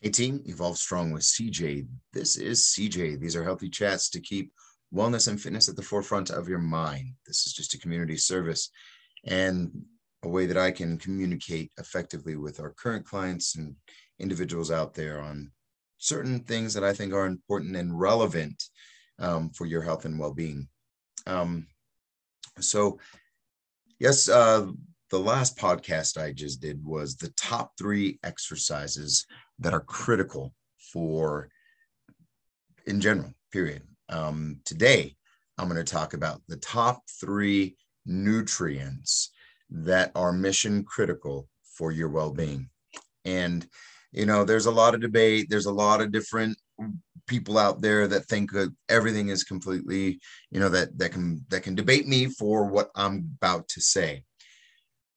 Hey team, Evolv Strong with CJ. This is CJ. These are healthy chats to keep wellness and fitness at the forefront of your mind. This is just a community service and a way that I can communicate effectively with our current clients and individuals out there on certain things that I think are important and relevant um, for your health and well being. Um, so, yes, uh, the last podcast I just did was the top three exercises that are critical for in general, period. Um, today, I'm going to talk about the top three nutrients that are mission critical for your well being. And, you know, there's a lot of debate, there's a lot of different people out there that think that everything is completely you know that that can that can debate me for what i'm about to say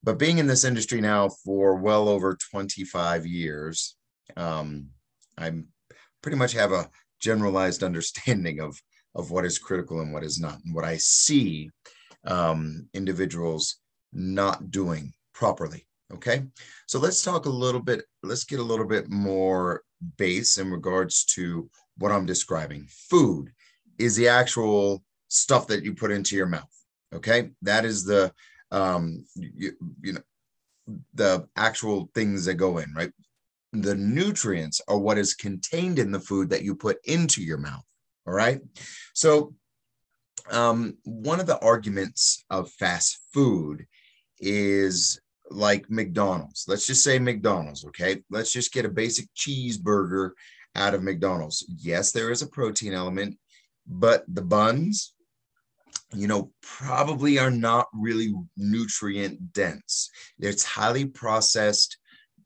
but being in this industry now for well over 25 years um, i pretty much have a generalized understanding of of what is critical and what is not. And what i see um, individuals not doing properly okay? So let's talk a little bit let's get a little bit more base in regards to what i'm describing. Food is the actual stuff that you put into your mouth okay? That is the um you, you know the actual things that go in right the nutrients are what is contained in the food that you put into your mouth all right? So um one of the arguments of fast food is like mcdonald's. Let's just say mcdonald's okay? Let's just get a basic cheeseburger out of mcdonald's. Yes there is a protein element but the buns you know, probably are not really nutrient dense. It's highly processed,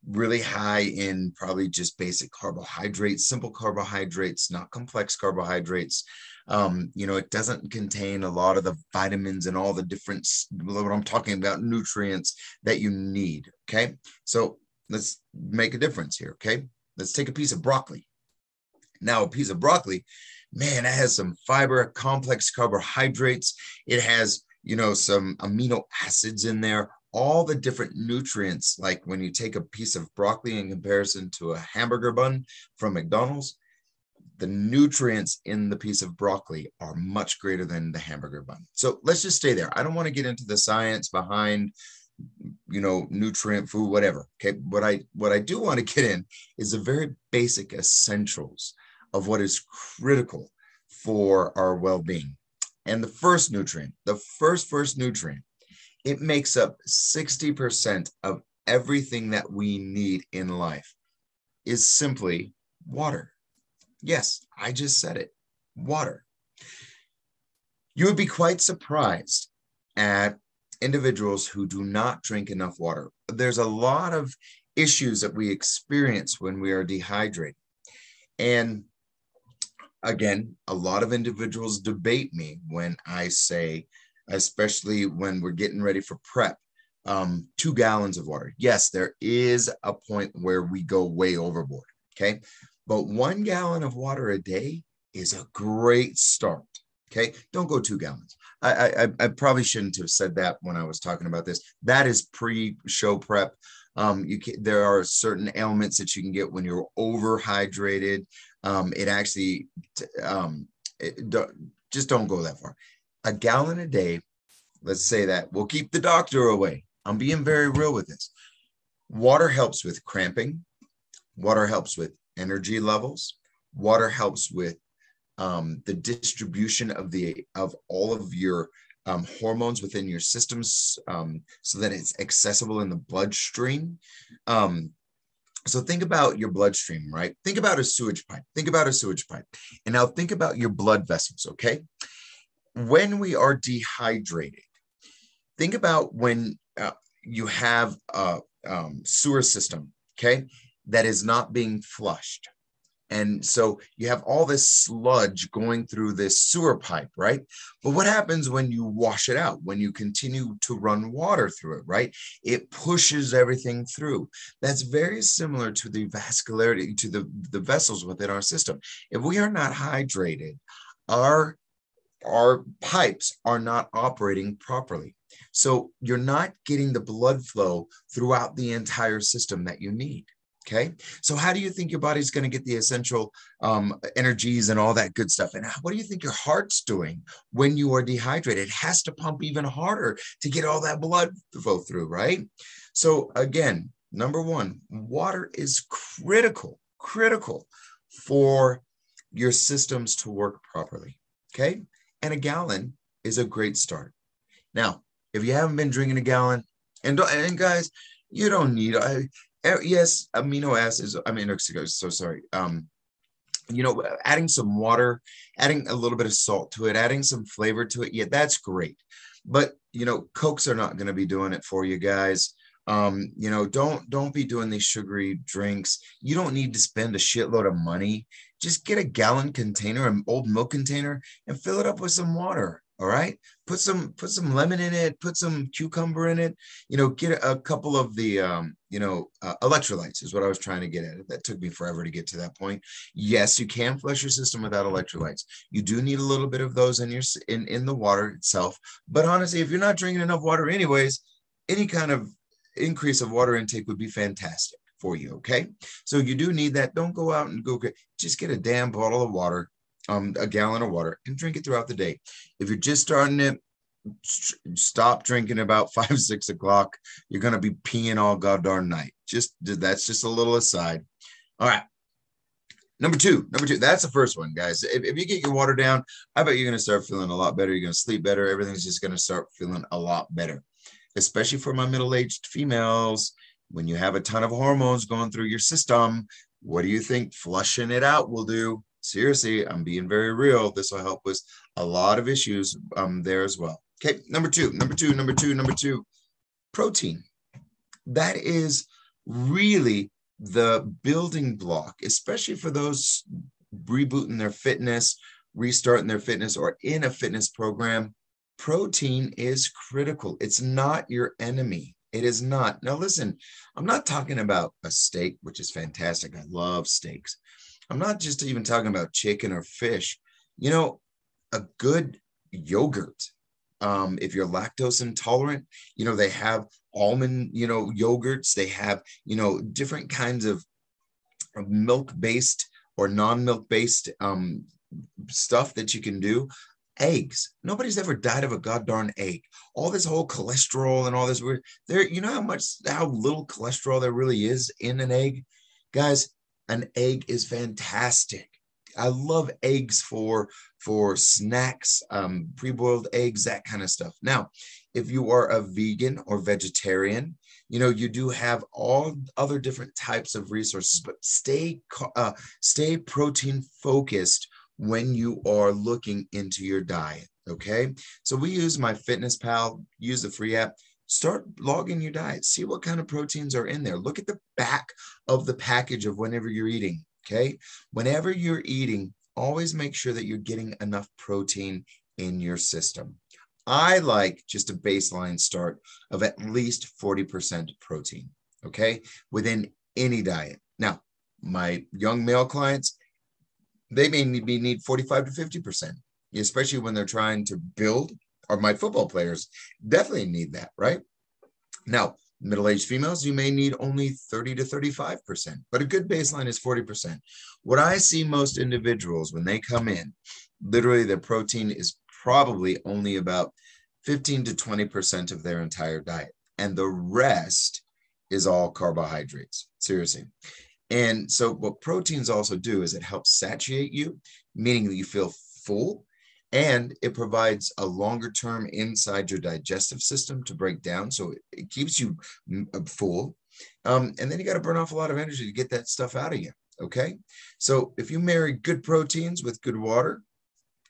really high in probably just basic carbohydrates, simple carbohydrates, not complex carbohydrates. Um, you know, it doesn't contain a lot of the vitamins and all the different, what I'm talking about, nutrients that you need. Okay. So let's make a difference here. Okay. Let's take a piece of broccoli. Now, a piece of broccoli man, it has some fiber, complex carbohydrates. It has, you know, some amino acids in there, all the different nutrients. Like when you take a piece of broccoli in comparison to a hamburger bun from McDonald's, the nutrients in the piece of broccoli are much greater than the hamburger bun. So let's just stay there. I don't want to get into the science behind you know nutrient food whatever okay what i what i do want to get in is the very basic essentials of what is critical for our well-being. And the first nutrient, the first first nutrient, it makes up 60% of everything that we need in life is simply water. Yes, I just said it. Water. You would be quite surprised at individuals who do not drink enough water. There's a lot of issues that we experience when we are dehydrated. And again, a lot of individuals debate me when I say, especially when we're getting ready for prep, um, two gallons of water. Yes, there is a point where we go way overboard. Okay. But one gallon of water a day is a great start. Okay. Don't go two gallons. I, I, I probably shouldn't have said that when I was talking about this. That is pre show prep. Um, you can, there are certain ailments that you can get when you're overhydrated. Um, it actually, um, it, don't, just don't go that far. A gallon a day, let's say that will keep the doctor away. I'm being very real with this. Water helps with cramping. Water helps with energy levels. Water helps with um, the distribution of the of all of your um, hormones within your systems um, so that it's accessible in the bloodstream. Um, so think about your bloodstream, right? Think about a sewage pipe. Think about a sewage pipe. And now think about your blood vessels, okay? When we are dehydrated, think about when uh, you have a um, sewer system, okay, that is not being flushed. And so you have all this sludge going through this sewer pipe, right? But what happens when you wash it out, when you continue to run water through it, right? It pushes everything through. That's very similar to the vascularity, to the, the vessels within our system. If we are not hydrated, our, our pipes are not operating properly. So you're not getting the blood flow throughout the entire system that you need. Okay. So, how do you think your body's going to get the essential um, energies and all that good stuff? And what do you think your heart's doing when you are dehydrated? It has to pump even harder to get all that blood flow through, right? So, again, number one, water is critical, critical for your systems to work properly. Okay. And a gallon is a great start. Now, if you haven't been drinking a gallon, and, and guys, you don't need, I, yes, amino acids, I mean, so sorry. Um, you know, adding some water, adding a little bit of salt to it, adding some flavor to it. Yeah, that's great. But, you know, Cokes are not going to be doing it for you guys um you know don't don't be doing these sugary drinks. You don't need to spend a shitload of money. Just get a gallon container an old milk container and fill it up with some water all right? Put some put some lemon in it put some cucumber in it. You know get a, couple of the um you know uh, electrolytes is what i was trying to get at. That took me forever to get to that point. Yes you can flush your system without electrolytes. You do need a little bit of those in your in in the water itself. But honestly if you're not drinking enough water anyways any kind of increase of water intake would be fantastic for you. Okay. So you do need that. Don't go out and go get, just get a damn bottle of water, um, a gallon of water and drink it throughout the day. If you're just starting it, stop drinking about five, six o'clock. You're going to be peeing all goddamn night. Just that's just a little aside. All right. Number two, number two, that's the first one, guys. If, if you get your water down, I bet you're going to start feeling a lot better. You're going to sleep better. Everything's just going to start feeling a lot better especially for my middle aged females, when you have a ton of hormones going through your system, what do you think flushing it out will do? Seriously, I'm being very real. This will help with a lot of issues um, there as well. Okay, number two, number two, number two, number two, protein. That is really the building block, especially for those rebooting their fitness, restarting their fitness, or in a fitness program protein is critical. It's not your enemy. It is not. Now, listen, I'm not talking about a steak, which is fantastic. I love steaks. I'm not just even talking about chicken or fish. You know, a good yogurt. Um, if you're lactose intolerant, you know, they have almond, you know, yogurts. They have, you know, different kinds of milk based or non milk based um, stuff that you can do eggs. Nobody's ever died of a goddamn egg. All this whole cholesterol and all this weird there, you know how much how little cholesterol there really is in an egg? Guys, an egg is fantastic. I love eggs for for snacks, um, pre-boiled eggs, that kind of stuff. Now, if you are a vegan or vegetarian, you know you do have all other different types of resources, but stay uh, stay protein focused when you are looking into your diet. Okay. So we use MyFitnessPal, use the free app. Start logging your diet. See what kind of proteins are in there. Look at the back of the package of whenever you're eating. Okay. Whenever you're eating, always make sure that you're getting enough protein in your system. I like just a baseline start of at least 40% protein. Okay. Within any diet. Now, my young male clients, they may need, need 45 to 50%, especially when they're trying to build, or my football players definitely need that, right? Now, middle aged females, you may need only 30 to 35%, but a good baseline is 40%. What I see most individuals when they come in, literally their protein is probably only about 15 to 20% of their entire diet. And the rest is all carbohydrates. Seriously. And so, what proteins also do is it helps satiate you, meaning that you feel full, and it provides a longer term inside your digestive system to break down. So, it, keeps you uh, full. Um, and then you got to burn off a lot of energy to get that stuff out of you. Okay. So, if you marry good proteins with good water,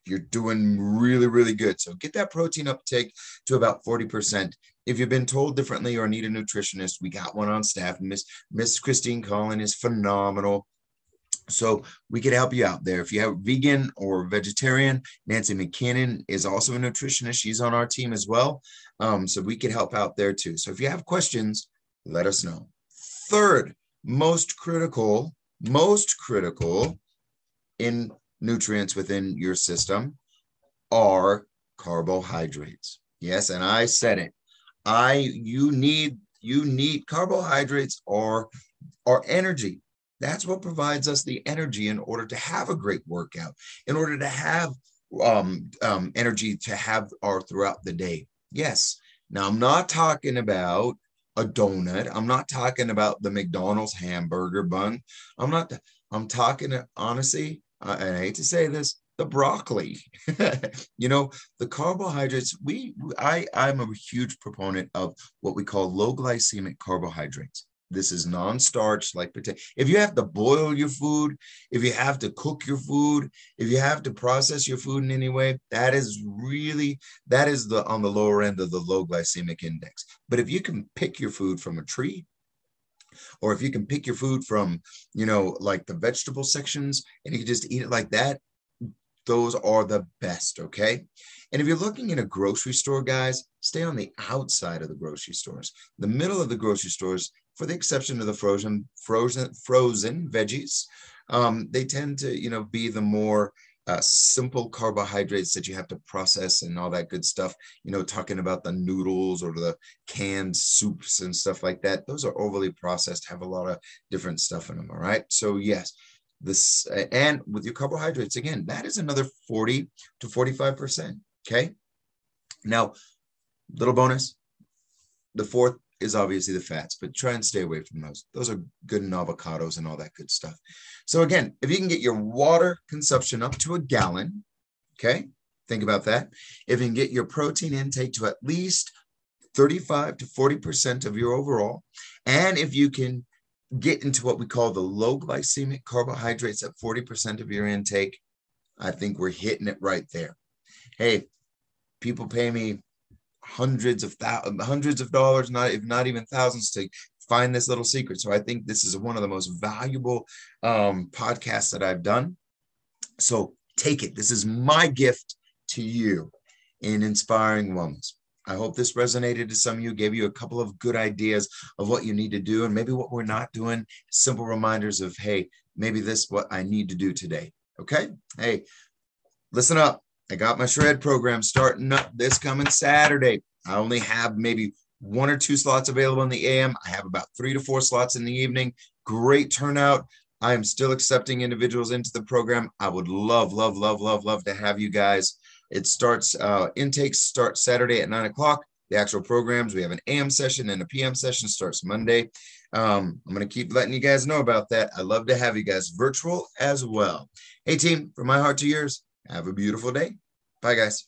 you're doing really, really good. So get that protein uptake to about 40%. If you've been told differently or need a nutritionist, we got one on staff. Miss Miss Christine Collin is phenomenal. So we could help you out there. If you have vegan or vegetarian, Nancy McKinnon is also a nutritionist. She's on our team as well. Um, so we could help out there too. So if you have questions, let us know. Third, most critical, most critical in nutrients within your system are carbohydrates. Yes, and I said it. I you need you need carbohydrates are our energy. That's what provides us the energy in order to have a great workout, in order to have um, um, energy to have our throughout the day. Yes. Now, I'm not talking about a donut. I'm not talking about the McDonald's hamburger bun. I'm not, I'm talking honestly, uh, and I hate to say this, the broccoli. you know, the carbohydrates, we I I'm a huge proponent of what we call low glycemic carbohydrates. This is non-starch like potato. If you have to boil your food, if you have to cook your food, if you have to process your food in any way, that is really that is the on the lower end of the low glycemic index. But if you can pick your food from a tree, or if you can pick your food from, you know, like the vegetable sections and you can just eat it like that, those are the best, okay? And if you're looking in a grocery store, guys, stay on the outside of the grocery stores. The middle of the grocery stores, for the exception of the frozen, frozen, frozen veggies, um, they tend to, you know, be the more uh, simple carbohydrates that you have to process and all that good stuff. You know, talking about the noodles or the canned soups and stuff like that. Those are overly processed, have a lot of different stuff in them. All right. So, yes, this and with your carbohydrates, again, that is another 40 to 45%. Okay. Now, little bonus the fourth is obviously the fats, but try and stay away from those. Those are good in avocados and all that good stuff. So again, if you can get your water consumption up to a gallon, okay, think about that. If you can get your protein intake to at least 35 to 40% of your overall, and if you can get into what we call the low glycemic carbohydrates at 40% of your intake, I think we're hitting it right there. Hey, people pay me hundreds of thousands, hundreds of dollars, not if not even thousands, to find this little secret. So I think this is one of the most valuable um, podcasts that I've done. So take it. This is my gift to you in inspiring wellness. I hope this resonated to some of you, gave you a couple of good ideas of what you need to do and maybe what we're not doing. Simple reminders of, hey, maybe this what I need to do today. Okay. Hey, listen up. I got my shred program starting up this coming Saturday. I only have maybe one or two slots available in the AM. I have about three to four slots in the evening. Great turnout. I am still accepting individuals into the program. I would love, love, love, love, love to have you guys. It starts, uh, intakes start Saturday at nine o'clock. The actual programs, we have an AM session and a PM session starts Monday. Um, I'm going to keep letting you guys know about that. I love to have you guys virtual as well. Hey, team, from my heart to yours, have a beautiful day. Bye, guys.